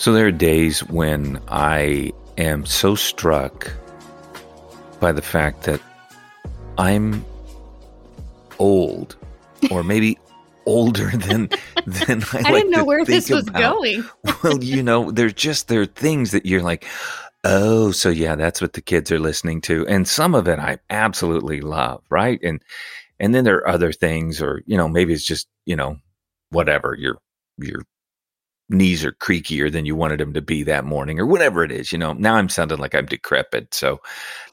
So there are days when I am so struck by the fact that I'm old, or maybe older than than I, I like didn't know where this was about. going. well, you know, there's just there are things that you're like, oh, so yeah, that's what the kids are listening to, and some of it I absolutely love, right? And and then there are other things, or you know, maybe it's just you know, whatever your your knees are creakier than you wanted them to be that morning, or whatever it is. You know, now I'm sounding like I'm decrepit, so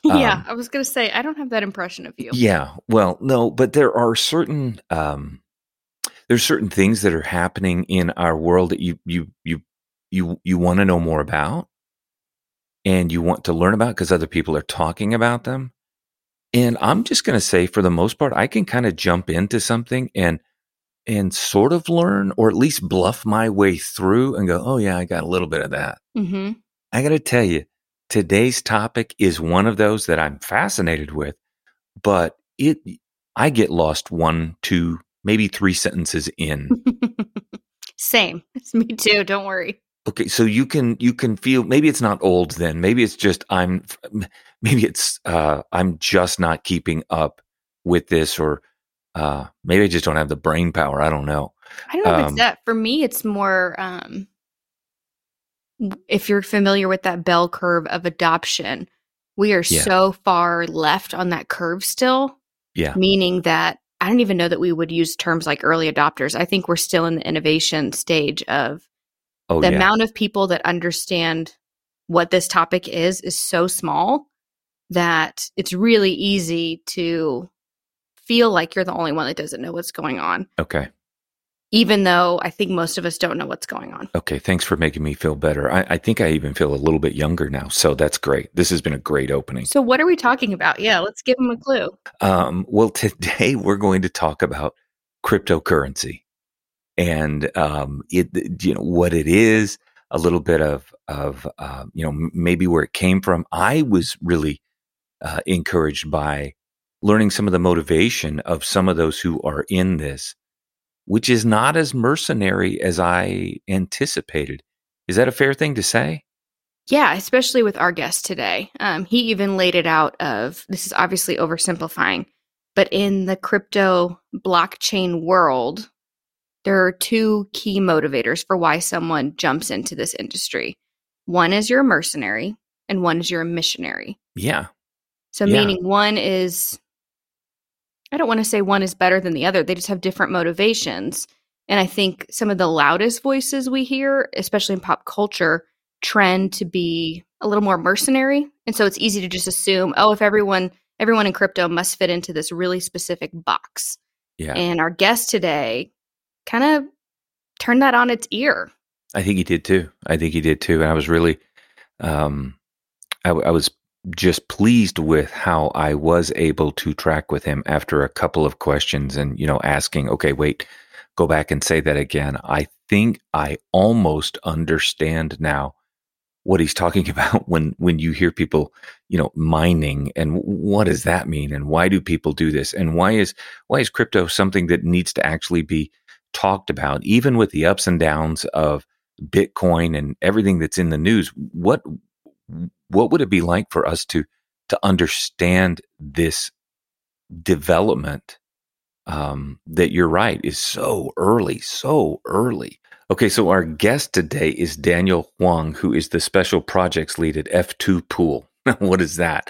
yeah, um, I was gonna say I don't have that impression of you. yeah, well, no, but there are certain um there's certain things that are happening in our world that you you you you you want to know more about and you want to learn about because other people are talking about them. And I'm just going to say for the most part I can kind of jump into something and and sort of learn or at least bluff my way through and go, "Oh yeah, I got a little bit of that." hmm I got to tell you, today's topic is one of those that I'm fascinated with, but it I get lost one, two, maybe three sentences in. Same. It's me too. Don't worry. Okay, so you can you can feel maybe it's not old then. Maybe it's just I'm maybe it's uh I'm just not keeping up with this or uh maybe I just don't have the brain power. I don't know. I don't know if Um, it's that. For me, it's more um, if you're familiar with that bell curve of adoption, we are Yeah. so far left on that curve still, Yeah. meaning that I don't even know that we would use terms like early adopters. I think we're still in the innovation stage of Oh the yeah. amount of people that understand what this topic is is so small that it's really easy to feel like you're the only one that doesn't know what's going on okay. even though i think most of us don't know what's going on Okay. Thanks for making me feel better. I, I think I even feel a little bit younger now. So that's great. This has been a great opening. so what are we talking about yeah let's give them a clue Um, well, today we're going to talk about cryptocurrency and um, it, you know, what it is, a little bit of of uh, you know maybe where it came from. I was really uh, encouraged by learning some of the motivation of some of those who are in this, which is not as mercenary as I anticipated. Is that a fair thing to say? yeah especially with our guest today um, he even laid it out of this is obviously oversimplifying but in the crypto blockchain world there are two key motivators for why someone jumps into this industry one is you're a mercenary and one is you're a missionary Yeah. so Yeah. meaning one is i don't want to say one is better than the other they just have different motivations and i think some of the loudest voices we hear especially in pop culture trend to be a little more mercenary and so it's easy to just assume oh if everyone everyone in crypto must fit into this really specific box Yeah. and our guest today kind of turned that on its ear I think he did too. I think he did too. And I was really, um, I, I was just pleased with how I was able to track with him after a couple of questions and, you know, asking, okay, wait, go back and say that again. I think I almost understand now what he's talking about when, when you hear people, you know, mining and what does that mean? And why do people do this? And why is, why is crypto something that needs to actually be talked about, even with the ups and downs of Bitcoin and everything that's in the news, what what would it be like for us to to understand this development um, that you're right is so early, so early. Okay, so our guest today is Daniel Hwang, who is the special projects lead at F2Pool. what is that?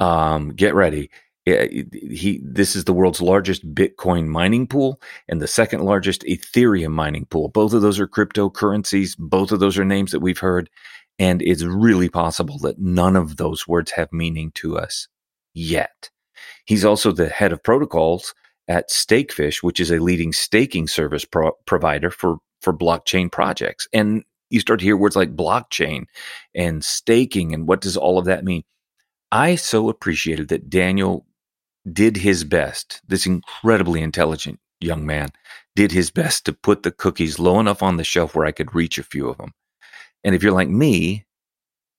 Um, get ready. Yeah, He, this is the world's largest Bitcoin mining pool and the second largest Ethereum mining pool. Both of those are cryptocurrencies. Both of those are names that we've heard. And it's really possible that none of those words have meaning to us yet. He's also the head of protocols at Stakefish, which is a leading staking service pro- provider for, for blockchain projects. And you start to hear words like blockchain and staking and what does all of that mean? I so appreciated that Daniel did his best, this incredibly intelligent young man did his best to put the cookies low enough on the shelf where I could reach a few of them. And if you're like me,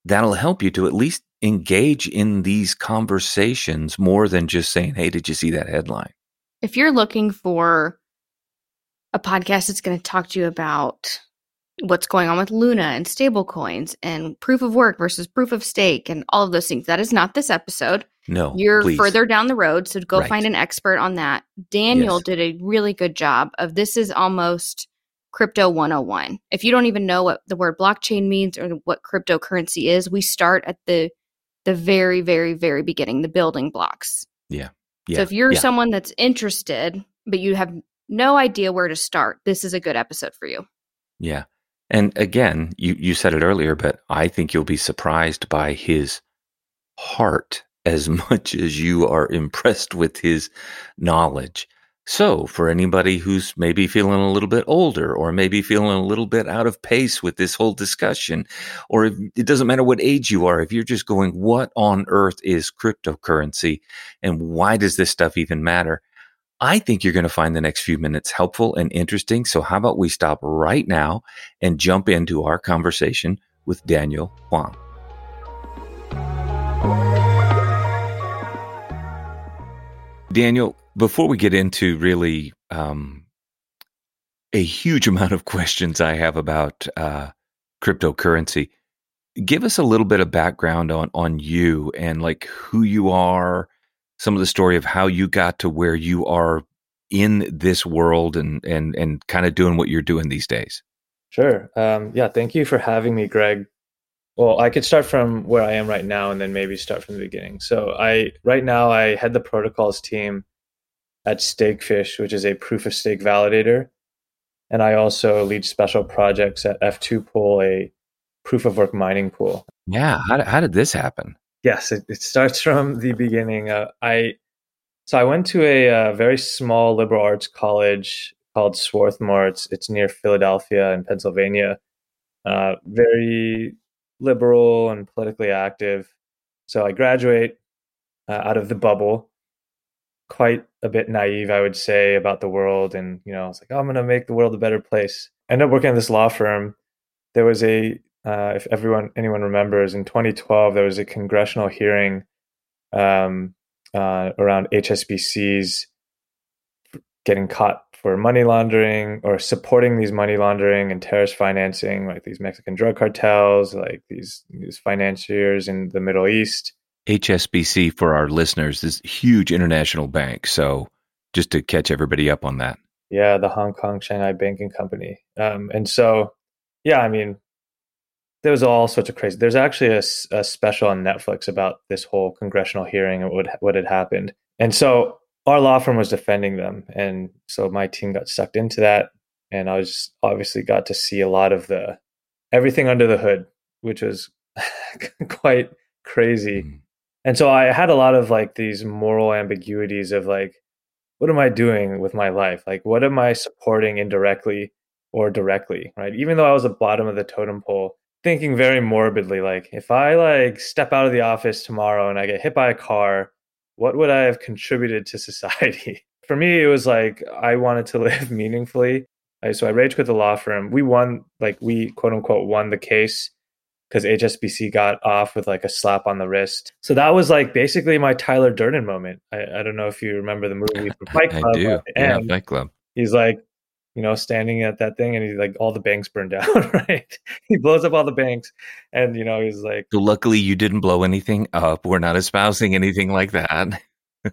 that'll help you to at least engage in these conversations more than just saying, Hey, did you see that headline? if you're looking for a podcast that's going to talk to you about what's going on with Luna and stablecoins and proof of work versus proof of stake and all of those things. That is not this episode. No. You're please. further down the road, so go Right. find an expert on that. Daniel Yes. did a really good job of this is almost crypto 101. If you don't even know what the word blockchain means or what cryptocurrency is, we start at the the very very very beginning, the building blocks. Yeah. So if you're yeah. someone that's interested but you have no idea where to start, this is a good episode for you. Yeah. And again, you, you said it earlier, but I think you'll be surprised by his heart as much as you are impressed with his knowledge. So, for anybody who's maybe feeling a little bit older or maybe feeling a little bit out of pace with this whole discussion, or if, it doesn't matter what age you are, if you're just going, what on earth is cryptocurrency and why does this stuff even matter? I think you're going to find the next few minutes helpful and interesting. So, how about we stop right now and jump into our conversation with Daniel Hwang? Daniel, before we get into really um, a huge amount of questions I have about uh, cryptocurrency, give us a little bit of background on on you and like who you are, some of the story of how you got to where you are in this world and and and kind of doing what you're doing these days. Sure. Um, yeah, thank you for having me, Greg. Well, I could start from where I am right now and then maybe start from the beginning. So, I right now I head the protocols team at Stakefish, which is a proof of stake validator, and I also lead special projects at F2Pool, a proof of work mining pool. Yeah, how did, how did this happen? Yes, it, it starts from the beginning. Uh, I so I went to a, uh very small liberal arts college called Swarthmore. It's it's near Philadelphia in Pennsylvania. Uh, very liberal and politically active. So I graduate uh, out of the bubble, quite a bit naive, I would say, about the world. And you know, I was like, oh, I'm going to make the world a better place. I ended up working at this law firm. There was a uh, if everyone anyone remembers, in 2012 there was a congressional hearing um, uh, around HSBCs getting caught for money laundering or supporting these money laundering and terrorist financing, like these Mexican drug cartels, like these these financiers in the Middle East. HSBC for our listeners is a huge international bank. So just to catch everybody up on that. Yeah, the Hong Kong Shanghai Banking Company. Um, and so, yeah, I mean, there was all sorts of crazy. There's actually a special on Netflix about this whole congressional hearing and what what had happened. And so our law firm was defending them, and so my team got sucked into that, and I was obviously got to see a lot of the everything under the hood, which was quite crazy. Mm. And so I had a lot of like these moral ambiguities of like, what am I doing with my life? Like, what am I supporting indirectly or directly? Right. Even though I was at the bottom of the totem pole, thinking very morbidly, like, if I like step out of the office tomorrow and I get hit by a car, what would I have contributed to society? For me, it was like I wanted to live meaningfully. So I rage quit the law firm. We won, like, we quote unquote won the case because HSBC got off with like a slap on the wrist. So that was like basically my Tyler Durden moment. I, I don't know if you remember the movie from Fight I do. Yeah. Fight Club. he's like, you know, standing at that thing, and he's like, all the banks burned down, right? he blows up all the banks, and you know, he's like, So luckily you didn't blow anything up. We're not espousing anything like that.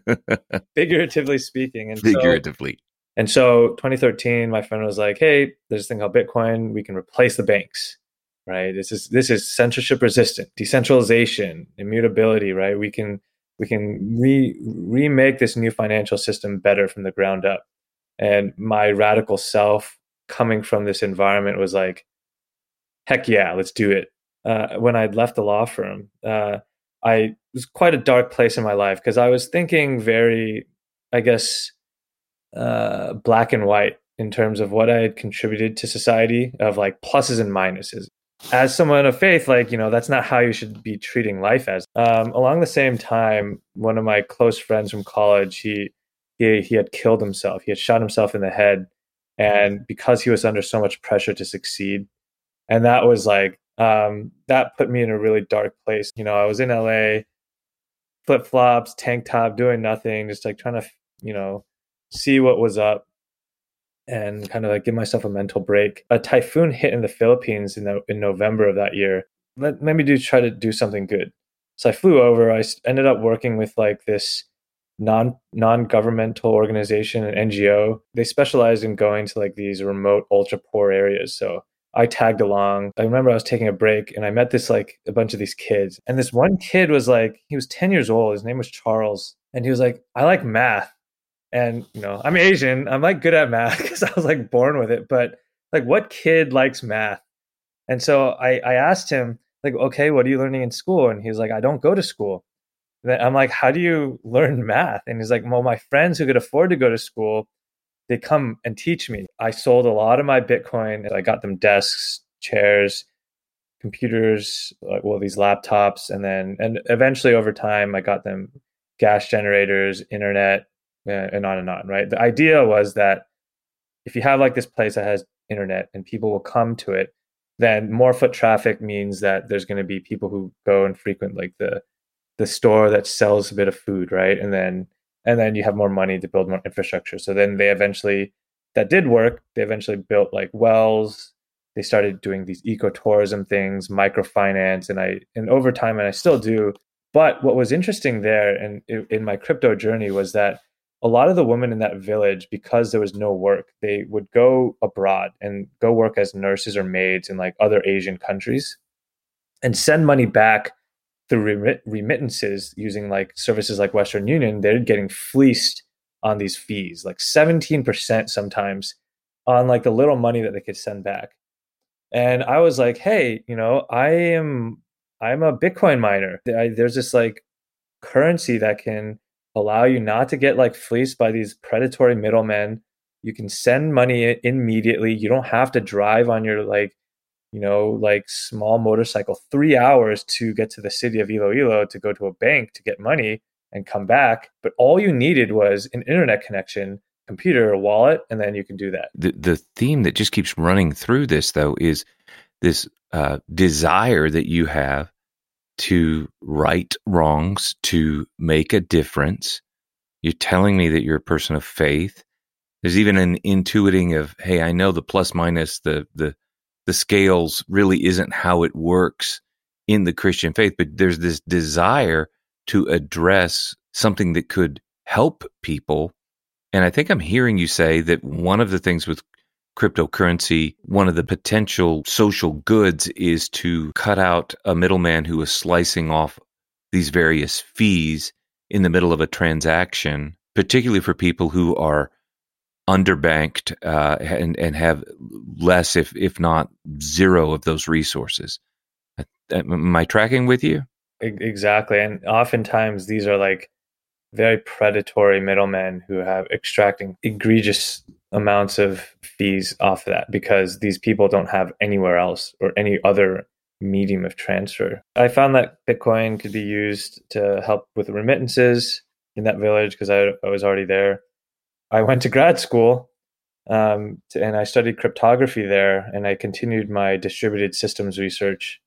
figuratively speaking, and so, Figuratively. and so 2013, my friend was like, hey, there's this thing called Bitcoin. We can replace the banks, right? This is this is censorship resistant, decentralization, immutability, right? We can we can re remake this new financial system better from the ground up. And my radical self coming from this environment was like, heck yeah, let's do it. Uh, when I'd left the law firm, uh, I was quite a dark place in my life because I was thinking very, I guess, uh, black and white in terms of what I had contributed to society of like pluses and minuses. As someone of faith, like, you know, that's not how you should be treating life as. Um, along the same time, one of my close friends from college, he, he, he had killed himself. He had shot himself in the head. And because he was under so much pressure to succeed, and that was like, um, that put me in a really dark place. You know, I was in LA, flip flops, tank top, doing nothing, just like trying to, you know, see what was up. And kind of like give myself a mental break. A typhoon hit in the Philippines in, the, in November of that year. Let, let me do try to do something good. So I flew over. I ended up working with like this non non governmental organization, an NGO. They specialize in going to like these remote, ultra poor areas. So I tagged along. I remember I was taking a break and I met this like a bunch of these kids. And this one kid was like, he was 10 years old. His name was Charles. And he was like, I like math. And, you know, I'm Asian. I'm like good at math because I was like born with it. But like, what kid likes math? And so I, I asked him, like, okay, what are you learning in school? And he's like, I don't go to school. And I'm like, how do you learn math? And he's like, well, my friends who could afford to go to school, they come and teach me. I sold a lot of my Bitcoin. I got them desks, chairs, computers, like well, these laptops, and then and eventually over time, I got them gas generators, internet, and on and on. Right. The idea was that if you have like this place that has internet and people will come to it, then more foot traffic means that there's going to be people who go and frequent like the the store that sells a bit of food, right? And then and then you have more money to build more infrastructure. So then they eventually that did work. They eventually built like wells. They started doing these ecotourism things, microfinance, and I and over time, and I still do. But what was interesting there, and in, in my crypto journey, was that a lot of the women in that village, because there was no work, they would go abroad and go work as nurses or maids in like other Asian countries, and send money back through remittances using like services like Western Union, they're getting fleeced on these fees, like 17% sometimes on like the little money that they could send back. And I was like, hey, you know, I am I'm a Bitcoin miner. I, there's this like currency that can allow you not to get like fleeced by these predatory middlemen. You can send money immediately. You don't have to drive on your like you know, like small motorcycle, three hours to get to the city of Iloilo to go to a bank to get money and come back. But all you needed was an internet connection, computer, wallet, and then you can do that. The the theme that just keeps running through this though is this uh, desire that you have to right wrongs, to make a difference. You're telling me that you're a person of faith. There's even an intuiting of, hey, I know the plus minus, the the the scales really isn't how it works in the Christian faith, but there's this desire to address something that could help people. And I think I'm hearing you say that one of the things with cryptocurrency, one of the potential social goods is to cut out a middleman who is slicing off these various fees in the middle of a transaction, particularly for people who are underbanked uh, and and have less, if if not zero, of those resources. Am I tracking with you? Exactly, and oftentimes these are like very predatory middlemen who have extracting egregious amounts of fees off of that because these people don't have anywhere else or any other medium of transfer. I found that Bitcoin could be used to help with remittances in that village because I, I was already there. I went to grad school um, to, and I studied cryptography there, and I continued my distributed systems research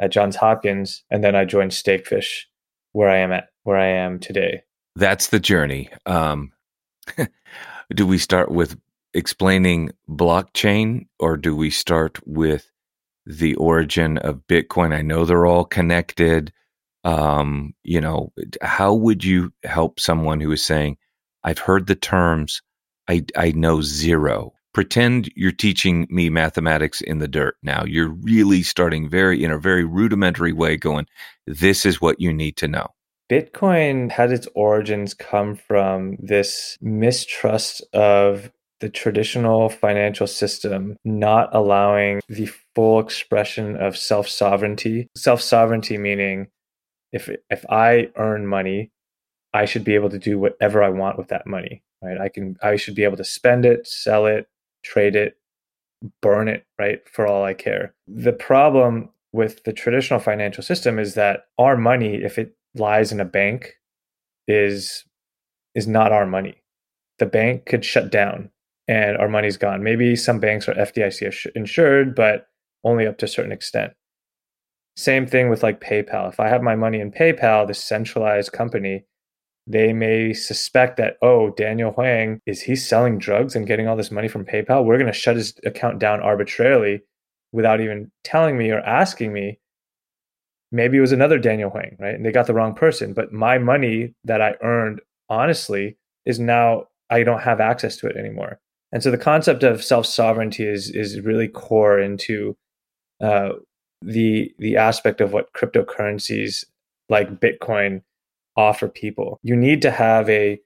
at Johns Hopkins, and then I joined Stakefish, where I am at, where I am today. That's the journey. Um, do we start with explaining blockchain, or do we start with the origin of Bitcoin? I know they're all connected. Um, you know, how would you help someone who is saying, I've heard the terms. I, I know zero. Pretend you're teaching me mathematics in the dirt now. You're really starting very, in a very rudimentary way, going, this is what you need to know. Bitcoin had its origins come from this mistrust of the traditional financial system not allowing the full expression of self sovereignty. Self sovereignty meaning if if I earn money, I should be able to do whatever I want with that money, right? I can, I should be able to spend it, sell it, trade it, burn it, right? For all I care. The problem with the traditional financial system is that our money, if it lies in a bank, is is not our money. The bank could shut down and our money's gone. Maybe some banks are FDIC insured, but only up to a certain extent. Same thing with like PayPal. If I have my money in PayPal, this centralized company, they may suspect that, oh, Daniel Hwang, is he selling drugs and getting all this money from PayPal? We're going to shut his account down arbitrarily without even telling me or asking me. Maybe it was another Daniel Hwang, right? And they got the wrong person. But my money that I earned honestly is now, I don't have access to it anymore. And so the concept of self sovereignty is, is really core into uh, the, the aspect of what cryptocurrencies like Bitcoin offer people. You need to have a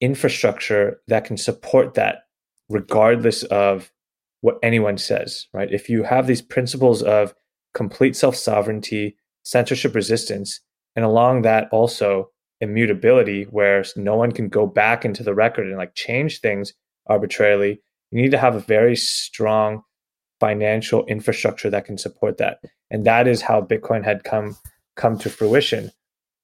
infrastructure that can support that regardless of what anyone says, right? If you have these principles of complete self-sovereignty, censorship resistance, and along that also immutability where no one can go back into the record and like change things arbitrarily, you need to have a very strong financial infrastructure that can support that. And that is how Bitcoin had come come to fruition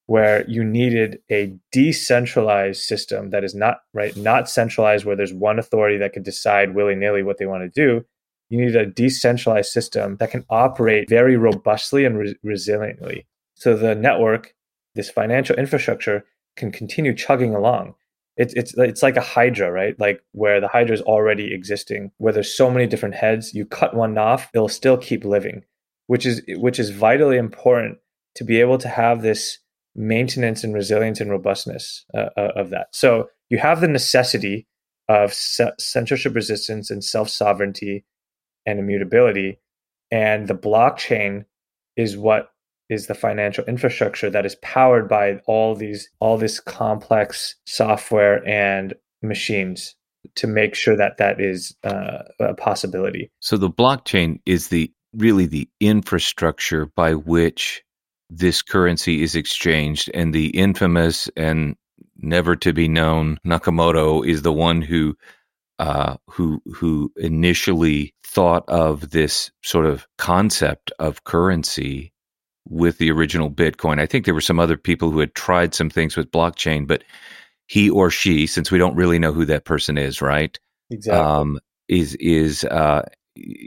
where you needed a decentralized system that is not right not centralized where there's one authority that can decide willy-nilly what they want to do. You need a decentralized system that can operate very robustly and re- resiliently. So the network this financial infrastructure can continue chugging along it's it's it's like a hydra right like where the hydra is already existing where there's so many different heads you cut one off it'll still keep living which is which is vitally important to be able to have this maintenance and resilience and robustness uh, uh, of that. So you have the necessity of censorship resistance and self sovereignty and immutability. And the blockchain is what is the financial infrastructure that is powered by all these all this complex software and machines to make sure that that is uh, a possibility. So the blockchain is the really the infrastructure by which this currency is exchanged. And the infamous and never to be known Nakamoto is the one who uh, who who initially thought of this sort of concept of currency with the original Bitcoin. I think there were some other people who had tried some things with blockchain, but he or she, since we don't really know who that person is, right? Exactly. Um, is is uh,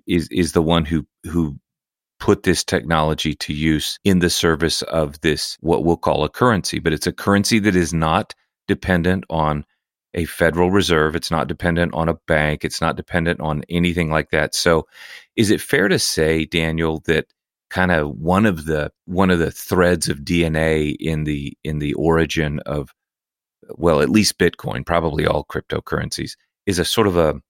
is is the one who who put this technology to use in the service of this, what we'll call a currency. But it's a currency that is not dependent on a Federal Reserve. It's not dependent on a bank. It's not dependent on anything like that. So, is it fair to say, Daniel, that kind of one of the one of the threads of DNA in the in the origin of well, at least Bitcoin, probably all cryptocurrencies, is a sort of a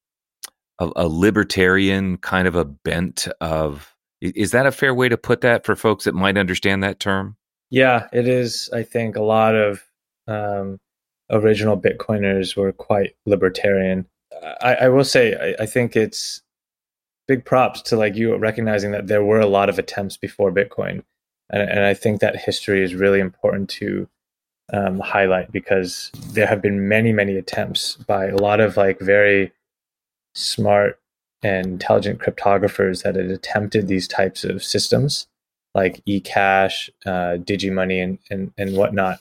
a, a libertarian kind of a bent of is that a fair way to put that for folks that might understand that term? Yeah, it is. I think a lot of um, original Bitcoiners were quite libertarian. I, I will say, I, I, think it's big props to like you recognizing that there were a lot of attempts before Bitcoin, and, and I think that history is really important to um, highlight because there have been many, many attempts by a lot of like very smart and intelligent cryptographers that had attempted these types of systems like eCash, uh, DigiMoney, and, and, and whatnot.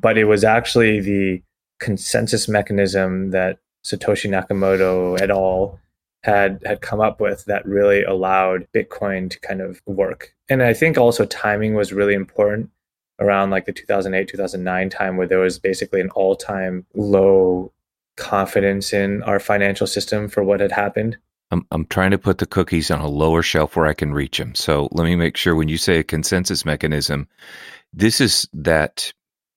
But it was actually the consensus mechanism that Satoshi Nakamoto et al. Had had come up with that really allowed Bitcoin to kind of work. And I think also timing was really important around like the 2008 2009 time where there was basically an all-time low confidence in our financial system for what had happened I'm, I'm trying to put the cookies on a lower shelf where I can reach them. So let me make sure when you say a consensus mechanism, this is that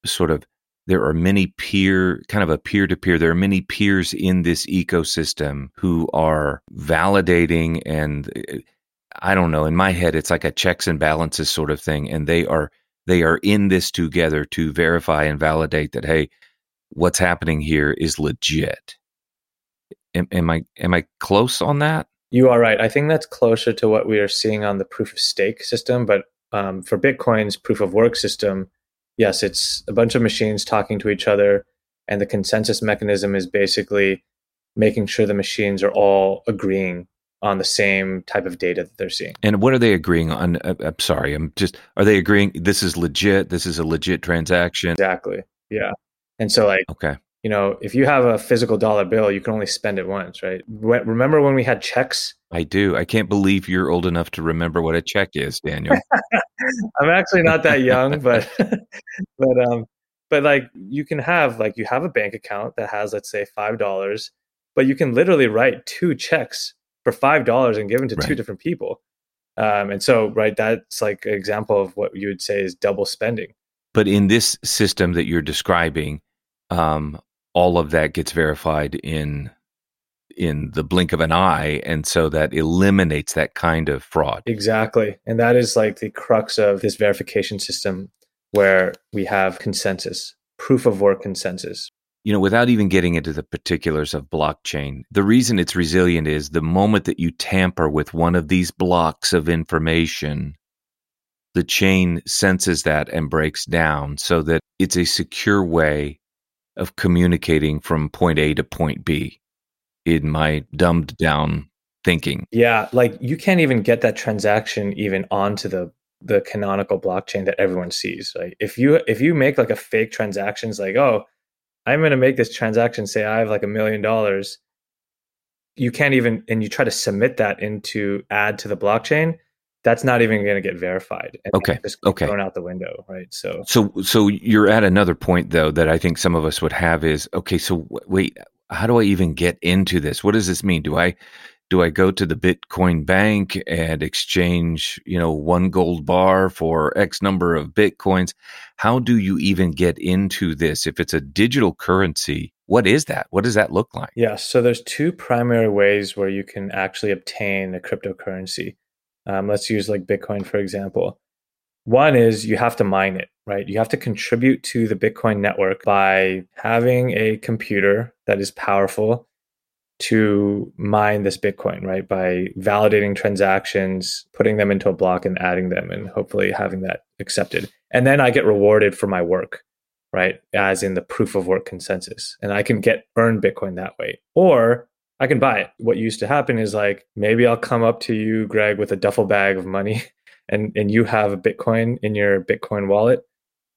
sort of there are many peer kind of a peer to peer there are many peers in this ecosystem who are validating and i don't know in my head it's like a checks and balances sort of thing and they are they are in this together to verify and validate that hey what's happening here is legit am, am I am I close on that? You are right. I think that's closer to what we are seeing on the proof of stake system. But um, for Bitcoin's proof of work system, yes, it's a bunch of machines talking to each other, and the consensus mechanism is basically making sure the machines are all agreeing on the same type of data that they're seeing. And what are they agreeing on? Uh, I'm sorry, I'm just are they agreeing this is legit? This is a legit transaction. Exactly. Yeah. And so like okay you know, if you have a physical dollar bill, you can only spend it once, right? Remember when we had checks? I do. I can't believe you're old enough to remember what a check is, Daniel. I'm actually not that young, but but um but like you can have like you have a bank account that has let's say five dollars, but you can literally write two checks for five dollars and give them to right. two different people. Um, and so, right, that's like an example of what you would say is double spending. But in this system that you're describing, um, all of that gets verified in in the blink of an eye and so that eliminates that kind of fraud. Exactly and that is like the crux of this verification system where we have consensus proof of work consensus. You know without even getting into the particulars of blockchain the reason it's resilient is the moment that you tamper with one of these blocks of information the chain senses that and breaks down so that it's a secure way of communicating from point A to point B in my dumbed down thinking. Yeah, like you can't even get that transaction even onto the the canonical blockchain that everyone sees. Like if you if you make like a fake transaction, it's like, oh, I'm gonna make this transaction, say I have like a million dollars. You can't even and you try to submit that into add to the blockchain that's not even going to get verified. okay. okay. Thrown out the window, right? So, so, so you're at another point though that I think some of us would have is okay. So wait, how do I even get into this? What does this mean? Do I do I go to the Bitcoin bank and exchange, you know, one gold bar for X number of Bitcoins? How do you even get into this? If it's a digital currency, what is that? What does that look like? Yeah. So there's two primary ways where you can actually obtain a cryptocurrency. Um, let's use like Bitcoin, for example. One is you have to mine it, right? You have to contribute to the Bitcoin network by having a computer that is powerful to mine this Bitcoin, right? By validating transactions, putting them into a block and adding them, and hopefully having that accepted. And then I get rewarded for my work, right? As in the proof of work consensus. And I can get earn Bitcoin that way. Or I can buy it. What used to happen is like maybe I'll come up to you, Greg, with a duffel bag of money, and and you have a Bitcoin in your Bitcoin wallet,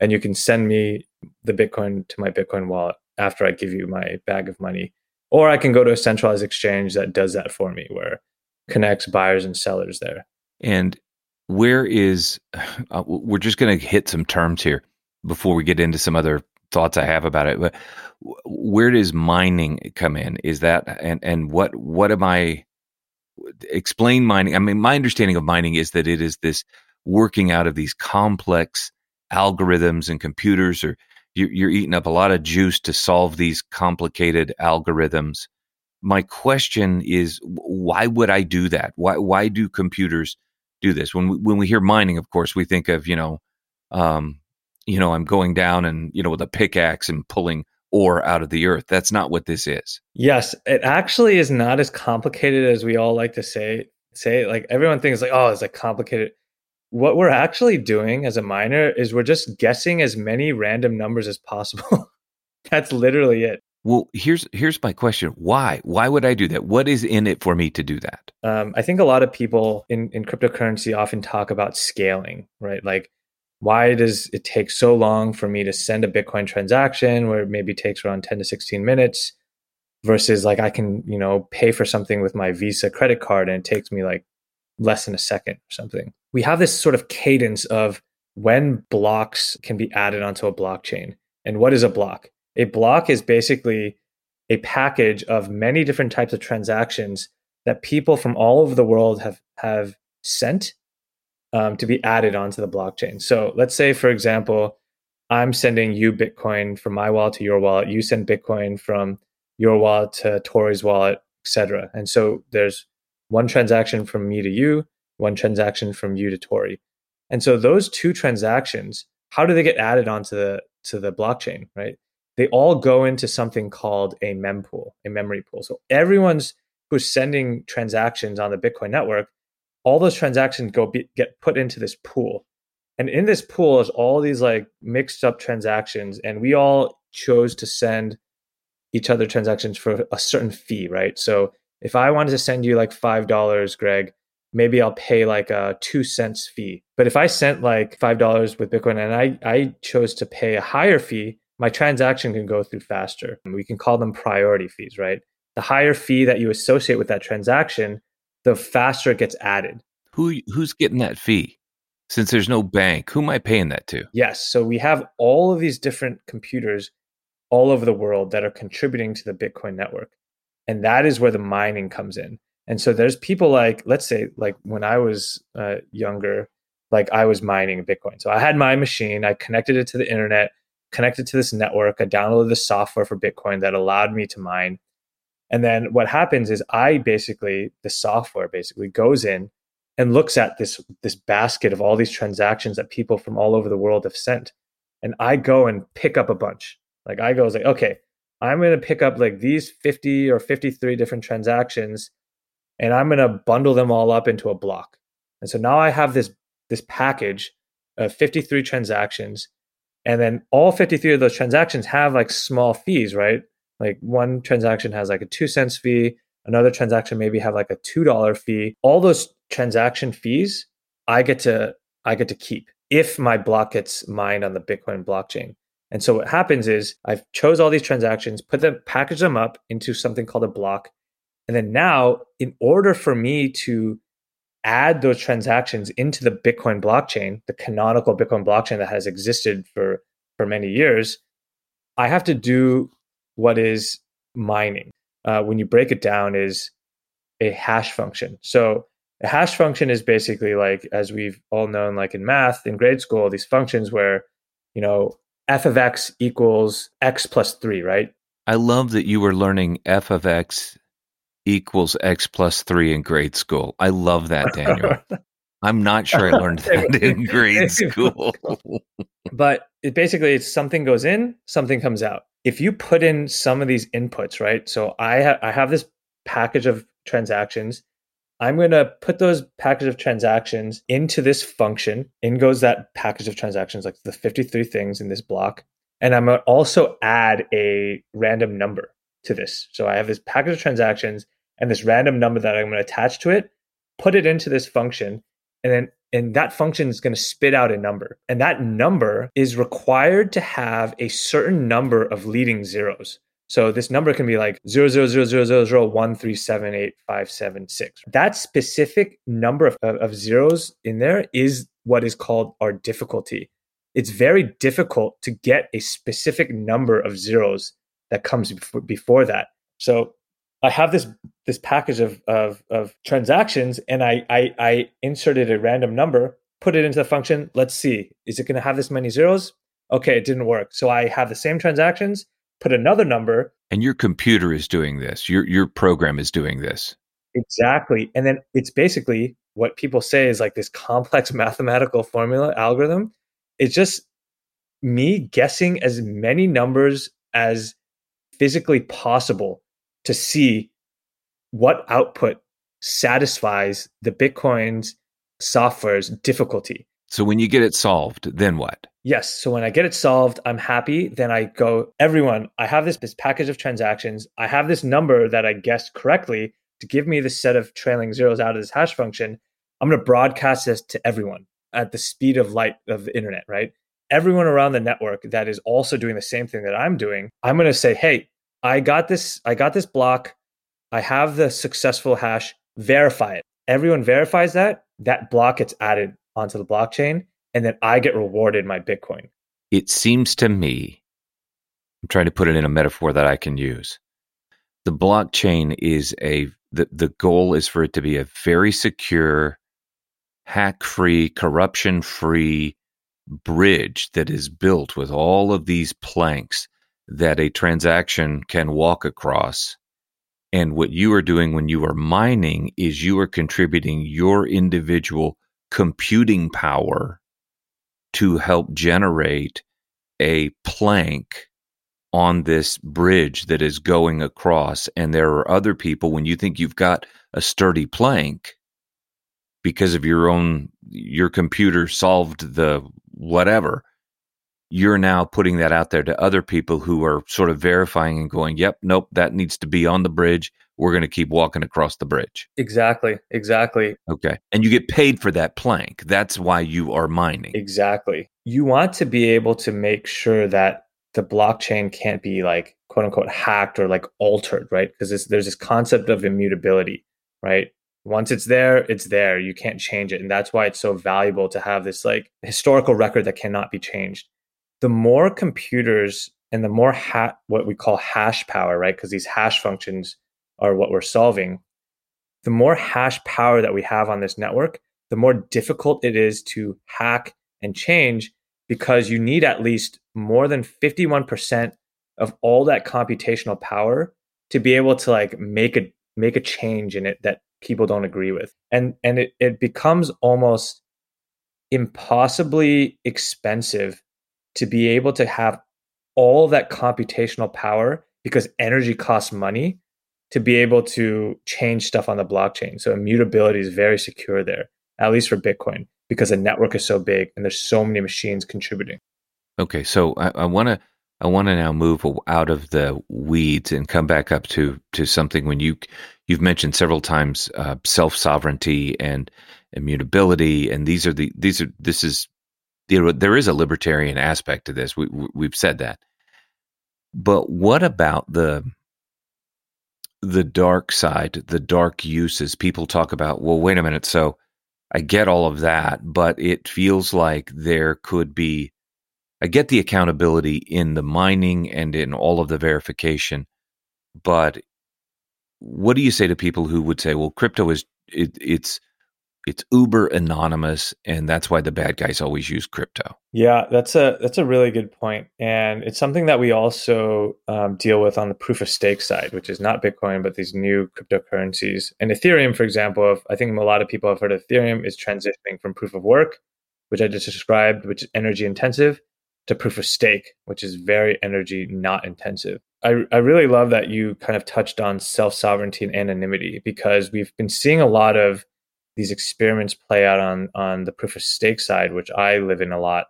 and you can send me the Bitcoin to my Bitcoin wallet after I give you my bag of money. Or I can go to a centralized exchange that does that for me, where connects buyers and sellers there. And where is uh, we're just going to hit some terms here before we get into some other thoughts I have about it. But where does mining come in? Is that and and what what am I explain mining? I mean, my understanding of mining is that it is this working out of these complex algorithms and computers, or you're, you're eating up a lot of juice to solve these complicated algorithms. My question is, why would I do that? Why why do computers do this? When we, when we hear mining, of course, we think of you know um, you know, I'm going down and, you know, with a pickaxe and pulling ore out of the earth. That's not what this is. Yes, it actually is not as complicated as we all like to say. Say like everyone thinks like, oh, it's like complicated. What we're actually doing as a miner is we're just guessing as many random numbers as possible. That's literally it. Well, here's here's my question: Why? Why would I do that? What is in it for me to do that? Um, I think a lot of people in in cryptocurrency often talk about scaling, right? Like why does it take so long for me to send a Bitcoin transaction where it maybe takes around 10 to 16 minutes versus like I can, you know, pay for something with my Visa credit card and it takes me like less than a second or something. We have this sort of cadence of when blocks can be added onto a blockchain. And what is a block? A block is basically a package of many different types of transactions that people from all over the world have have sent um, to be added onto the blockchain. So let's say, for example, I'm sending you Bitcoin from my wallet to your wallet. You send Bitcoin from your wallet to Tori's wallet, etc. And so there's one transaction from me to you, one transaction from you to Tori. And so those two transactions, how do they get added onto the to the blockchain, right? They all go into something called a mempool, a memory pool. So everyone's who's sending transactions on the Bitcoin network all those transactions go be, get put into this pool. And in this pool is all these like mixed up transactions and we all chose to send each other transactions for a certain fee right? So if i wanted to send you like five dollars greg maybe i'll pay like a two cents fee. But if i sent like five dollars with bitcoin and i i chose to pay a higher fee my transaction can go through faster. We can call them priority fees right? The higher fee that you associate with that transaction the faster it gets added. Who who's getting that fee? Since there's no bank, who am I paying that to? Yes. So we have all of these different computers all over the world that are contributing to the Bitcoin network. And that is where the mining comes in. And so there's people like, let's say, like when I was uh, younger, like I was mining Bitcoin. So I had my machine, I connected it to the internet, connected to this network, I downloaded the software for Bitcoin that allowed me to mine. And then what happens is I basically, the software basically goes in and looks at this this basket of all these transactions that people from all over the world have sent. And I go and pick up a bunch. Like I go, like, okay, I'm gonna pick up like these 50 or 53 different transactions and I'm gonna bundle them all up into a block. And so now I have this this package of 53 transactions. And then all 53 of those transactions have like small fees, right? Like one transaction has like a two cents fee, another transaction maybe have like a two dollar fee. All those transaction fees I get to I get to keep if my block gets mined on the Bitcoin blockchain. And so what happens is I've chose all these transactions, put them, package them up into something called a block. And then now, in order for me to add those transactions into the Bitcoin blockchain, the canonical Bitcoin blockchain that has existed for, for many years, I have to do what is mining. Uh, when you break it down, is a hash function. So a hash function is basically like, as we've all known, like in math in grade school, these functions where, you know, f of x equals x plus three, right? I love that you were learning f of x equals x plus three in grade school. I love that, Daniel. I'm not sure I learned that in grade school. but it basically it's something goes in, something comes out. If you put in some of these inputs, right? So I ha- I have this package of transactions I'm going to put those package of transactions into this function. In goes that package of transactions, like the 53 things in this block. And I'm going to also add a random number to this. So I have this package of transactions and this random number that I'm going to attach to it, put it into this function, and then and that function is going to spit out a number. And that number is required to have a certain number of leading zeros. So this number can be like zero zero zero zero zero zero one three seven eight five seven six. That specific number of, of zeros in there is what is called our difficulty. It's very difficult to get a specific number of zeros that comes before, before that. So I have this this package of, of, of transactions and I, I I inserted a random number, put it into the function. Let's see, is it going to have this many zeros? Okay, it didn't work. So I have the same transactions put another number. And your computer is doing this. Your your program is doing this. Exactly. And then it's basically what people say is like this complex mathematical formula algorithm. It's just me guessing as many numbers as physically possible to see what output satisfies the Bitcoin's software's difficulty. So when you get it solved, then what? Yes. So when I get it solved, I'm happy. Then I go, everyone, I have this, this package of transactions. I have this number that I guessed correctly to give me the set of trailing zeros out of this hash function. I'm going to broadcast this to everyone at the speed of light of the internet, right? Everyone around the network that is also doing the same thing that I'm doing, I'm going to say, hey, I got this, I got this block. I have the successful hash, verify it. Everyone verifies that, that block gets added onto the blockchain and then I get rewarded my Bitcoin. It seems to me, I'm trying to put it in a metaphor that I can use. The blockchain is a, the, the goal is for it to be a very secure, hack free, corruption free bridge that is built with all of these planks that a transaction can walk across. And what you are doing when you are mining is you are contributing your individual computing power to help generate a plank on this bridge that is going across. And there are other people, when you think you've got a sturdy plank, because of your own, your computer solved the whatever, you're now putting that out there to other people who are sort of verifying and going, yep, nope, that needs to be on the bridge we're going to keep walking across the bridge. Exactly. Exactly. Okay. And you get paid for that plank. That's why you are mining. Exactly. You want to be able to make sure that the blockchain can't be like quote unquote hacked or like altered, right? Because there's this concept of immutability, right? Once it's there, it's there. You can't change it. And that's why it's so valuable to have this like historical record that cannot be changed. The more computers and the more ha- what we call hash power, right? Because these hash functions are what we're solving. The more hash power that we have on this network, the more difficult it is to hack and change because you need at least more than 51% of all that computational power to be able to like make a make a change in it that people don't agree with. And and it, it becomes almost impossibly expensive to be able to have all that computational power because energy costs money to be able to change stuff on the blockchain. So immutability is very secure there, at least for Bitcoin, because the network is so big and there's so many machines contributing. Okay, so I want to I want to now move out of the weeds and come back up to to something when you you've mentioned several times uh, self sovereignty and immutability, and these are the these are this is there is a libertarian aspect to this. We, we've said that, but what about the the dark side, the dark uses? People talk about. Well, wait a minute. So I get all of that, but it feels like there could be. I get the accountability in the mining and in all of the verification, but what do you say to people who would say, "Well, crypto is it, it's it's uber anonymous and that's why the bad guys always use crypto. Yeah that's a that's a really good point and it's something that we also um, deal with on the proof of stake side which is not bitcoin but these new cryptocurrencies. And ethereum for example i think a lot of people have heard of ethereum is transitioning from proof of work which i just described which is energy intensive to proof of stake which is very energy not intensive. I, I really love that you kind of touched on self sovereignty and anonymity because we've been seeing a lot of these experiments play out on on the proof of stake side, which I live in a lot,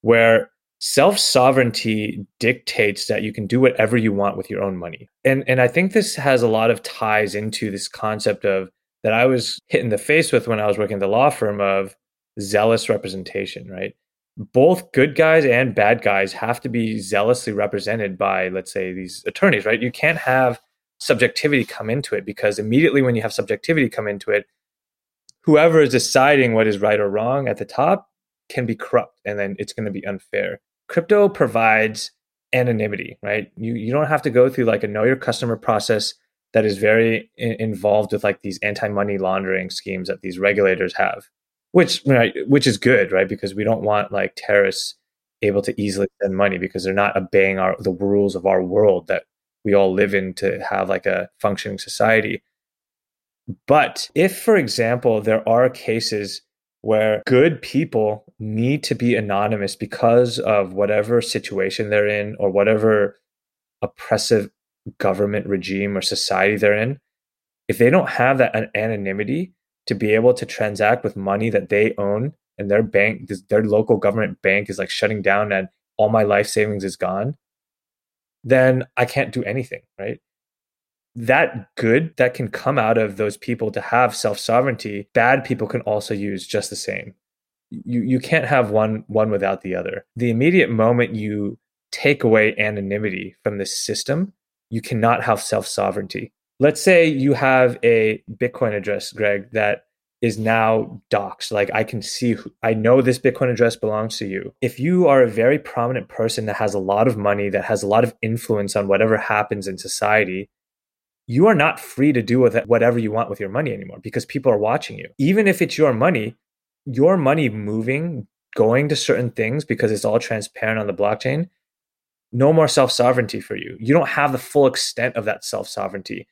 where self sovereignty dictates that you can do whatever you want with your own money. And and I think this has a lot of ties into this concept of that I was hit in the face with when I was working at the law firm of zealous representation, right? Both good guys and bad guys have to be zealously represented by, let's say, these attorneys, right? You can't have subjectivity come into it because immediately when you have subjectivity come into it, whoever is deciding what is right or wrong at the top can be corrupt and then it's going to be unfair. Crypto provides anonymity, right? You you don't have to go through like a know your customer process that is very in- involved with like these anti-money laundering schemes that these regulators have. Which right, which is good, right? Because we don't want like terrorists able to easily send money because they're not obeying our the rules of our world that we all live in to have like a functioning society. But if, for example, there are cases where good people need to be anonymous because of whatever situation they're in or whatever oppressive government regime or society they're in, if they don't have that anonymity to be able to transact with money that they own and their bank, their local government bank is like shutting down and all my life savings is gone, then I can't do anything, right? That good that can come out of those people to have self sovereignty, bad people can also use just the same. You you can't have one one without the other. The immediate moment you take away anonymity from this system, you cannot have self sovereignty. Let's say you have a Bitcoin address, Greg, that is now doxed. Like I can see, who, I know this Bitcoin address belongs to you. If you are a very prominent person that has a lot of money, that has a lot of influence on whatever happens in society, you are not free to do with it whatever you want with your money anymore because people are watching you. Even if it's your money, your money moving, going to certain things because it's all transparent on the blockchain, no more self sovereignty for you. You don't have the full extent of that self sovereignty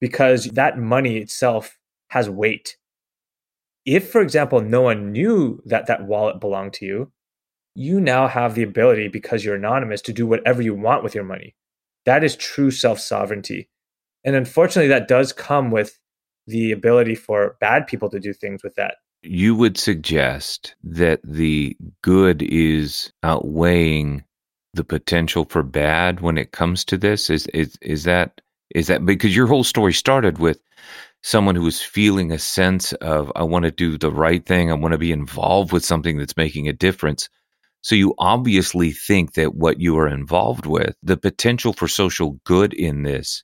because that money itself has weight. If, for example, no one knew that that wallet belonged to you, you now have the ability because you're anonymous to do whatever you want with your money. That is true self sovereignty. And unfortunately, that does come with the ability for bad people to do things with that. You would suggest that the good is outweighing the potential for bad when it comes to this. Is is is that is that because your whole story started with someone who was feeling a sense of I want to do the right thing, I want to be involved with something that's making a difference. So you obviously think that what you are involved with, the potential for social good in this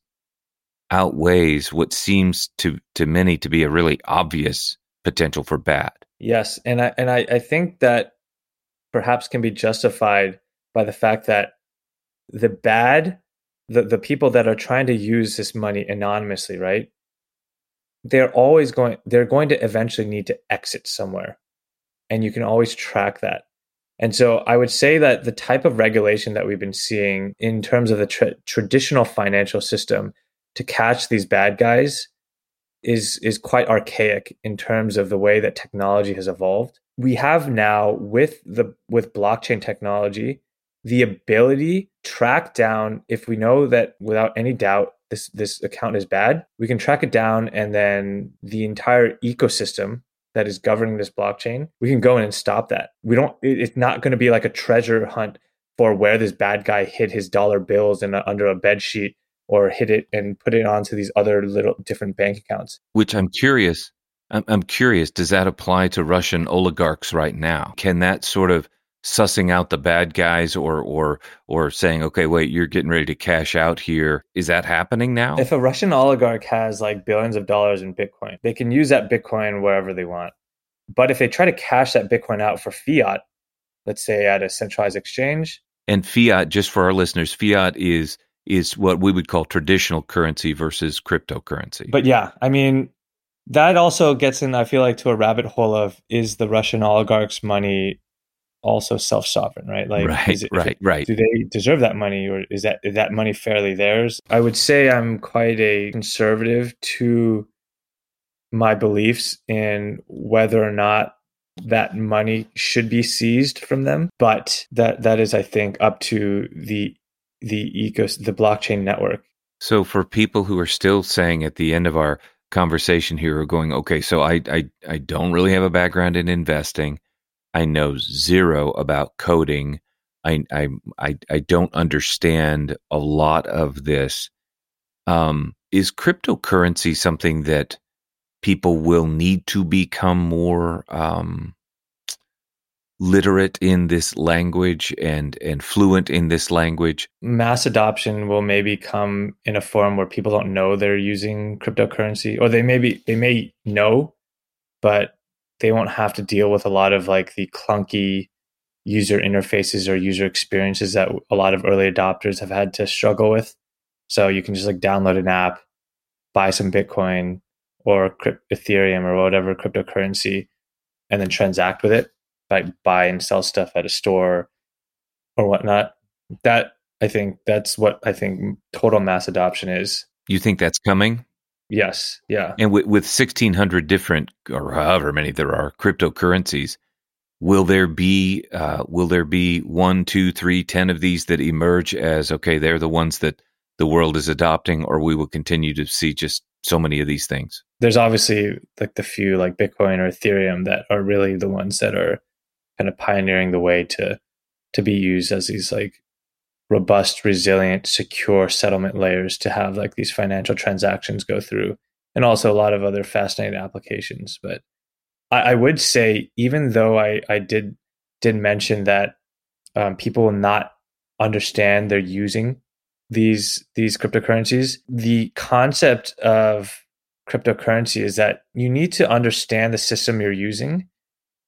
outweighs what seems to to many to be a really obvious potential for bad. Yes, and I and I, I think that perhaps can be justified by the fact that the bad the, the people that are trying to use this money anonymously, right? They're always going they're going to eventually need to exit somewhere. And you can always track that. And so I would say that the type of regulation that we've been seeing in terms of the tra- traditional financial system to catch these bad guys is is quite archaic in terms of the way that technology has evolved. We have now with the with blockchain technology the ability track down if we know that without any doubt this this account is bad, we can track it down and then the entire ecosystem that is governing this blockchain, we can go in and stop that. We don't it's not going to be like a treasure hunt for where this bad guy hid his dollar bills in a, under a bed sheet or hit it and put it onto these other little different bank accounts. Which I'm curious I'm, I'm curious, does that apply to Russian oligarchs right now? Can that sort of sussing out the bad guys or or or saying okay wait you're getting ready to cash out here is that happening now if a russian oligarch has like billions of dollars in bitcoin they can use that bitcoin wherever they want but if they try to cash that bitcoin out for fiat let's say at a centralized exchange and fiat just for our listeners fiat is is what we would call traditional currency versus cryptocurrency but yeah i mean that also gets in i feel like to a rabbit hole of is the russian oligarchs money also self sovereign, right? Like, right, it, right, it, right. Do they deserve that money, or is that is that money fairly theirs? I would say I'm quite a conservative to my beliefs in whether or not that money should be seized from them, but that that is, I think, up to the the ecos the blockchain network. So, for people who are still saying at the end of our conversation here, are going, okay, so I I I don't really have a background in investing. I know zero about coding. I I I, I don't understand a lot of this. Um, is cryptocurrency something that people will need to become more um, literate in this language and and fluent in this language? Mass adoption will maybe come in a form where people don't know they're using cryptocurrency, or they maybe they may know, but they won't have to deal with a lot of like the clunky user interfaces or user experiences that a lot of early adopters have had to struggle with. So you can just like download an app, buy some Bitcoin or Ethereum or whatever cryptocurrency, and then transact with it, like buy and sell stuff at a store or whatnot. That I think that's what I think total mass adoption is. You think that's coming? Yes. Yeah. And with, with 1,600 different, or however many there are, cryptocurrencies, will there be uh, will there be one, two, three, ten of these that emerge as okay? They're the ones that the world is adopting, or we will continue to see just so many of these things. There's obviously like the few like Bitcoin or Ethereum that are really the ones that are kind of pioneering the way to to be used as these like robust, resilient, secure settlement layers to have like these financial transactions go through, and also a lot of other fascinating applications. But I, I would say, even though I, I did did mention that um, people will not understand they're using these these cryptocurrencies, the concept of cryptocurrency is that you need to understand the system you're using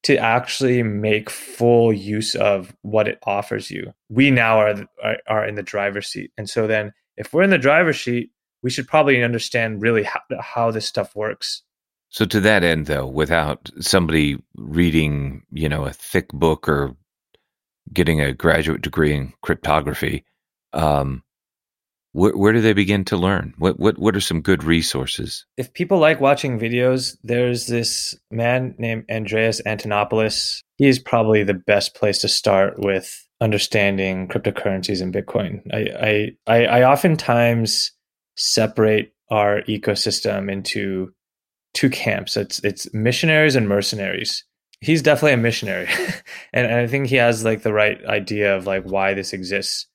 to actually make full use of what it offers you. We now are, are, are in the driver's seat, and so then if we're in the driver's seat, we should probably understand really how, how this stuff works. So to that end, though, without somebody reading, you know, a thick book or getting a graduate degree in cryptography, um, where, where do they begin to learn? What what what are some good resources? If people like watching videos, there's this man named Andreas Antonopoulos. He's probably the best place to start with understanding cryptocurrencies and Bitcoin. I I I, I oftentimes separate our ecosystem into two camps. It's it's missionaries and mercenaries. He's definitely a missionary, and, and I think he has like the right idea of like why this exists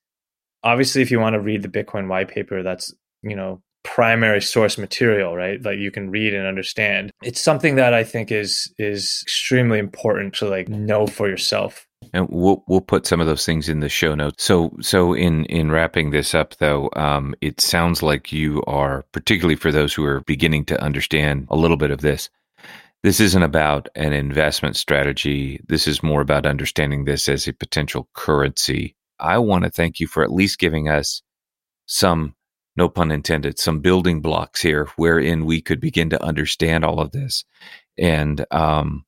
obviously if you want to read the bitcoin white paper that's you know primary source material right that you can read and understand it's something that i think is is extremely important to like know for yourself And we'll we'll put some of those things in the show notes. So so in in wrapping this up though, um, it sounds like you are particularly for those who are beginning to understand a little bit of this. This isn't about an investment strategy. This is more about understanding this as a potential currency. I want to thank you for at least giving us some, no pun intended, some building blocks here wherein we could begin to understand all of this. And um,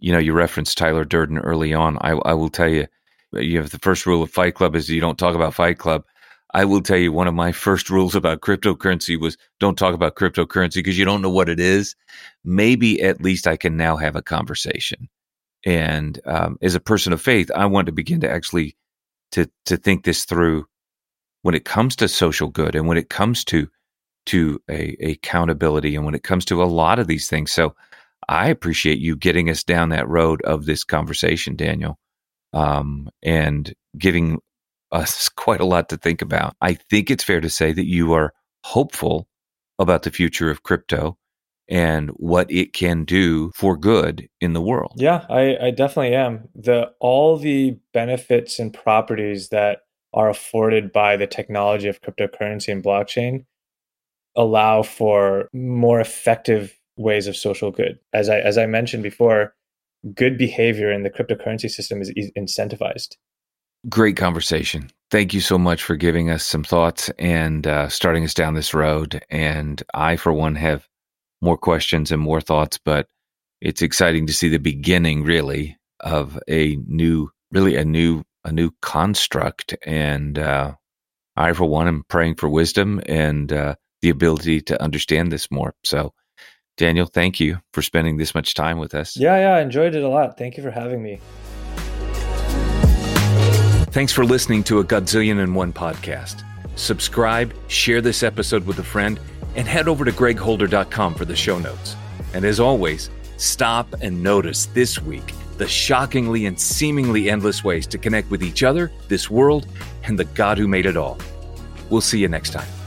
you know, you referenced Tyler Durden early on. I, I will tell you, you have the first rule of Fight Club is you don't talk about Fight Club. I will tell you one of my first rules about cryptocurrency was don't talk about cryptocurrency because you don't know what it is. Maybe at least I can now have a conversation. And um, as a person of faith, I want to begin to actually to to think this through when it comes to social good and when it comes to to a, a accountability and when it comes to a lot of these things. So I appreciate you getting us down that road of this conversation, Daniel, um, and giving us quite a lot to think about. I think it's fair to say that you are hopeful about the future of crypto and what it can do for good in the world. Yeah, I, I definitely am. The all the benefits and properties that are afforded by the technology of cryptocurrency and blockchain allow for more effective ways of social good. As I as I mentioned before, good behavior in the cryptocurrency system is incentivized. Great conversation. Thank you so much for giving us some thoughts and uh, starting us down this road. And I, for one, have more questions and more thoughts, but it's exciting to see the beginning, really, of a new, really a new, a new construct. And uh, I, for one, am praying for wisdom and uh, the ability to understand this more. So Daniel, thank you for spending this much time with us. Yeah, yeah, I enjoyed it a lot. Thank you for having me. Thanks for listening to a Godzillion and One podcast. Subscribe, share this episode with a friend, and head over to gregholder.com for the show notes. And as always, stop and notice this week the shockingly and seemingly endless ways to connect with each other, this world, and the God who made it all. We'll see you next time.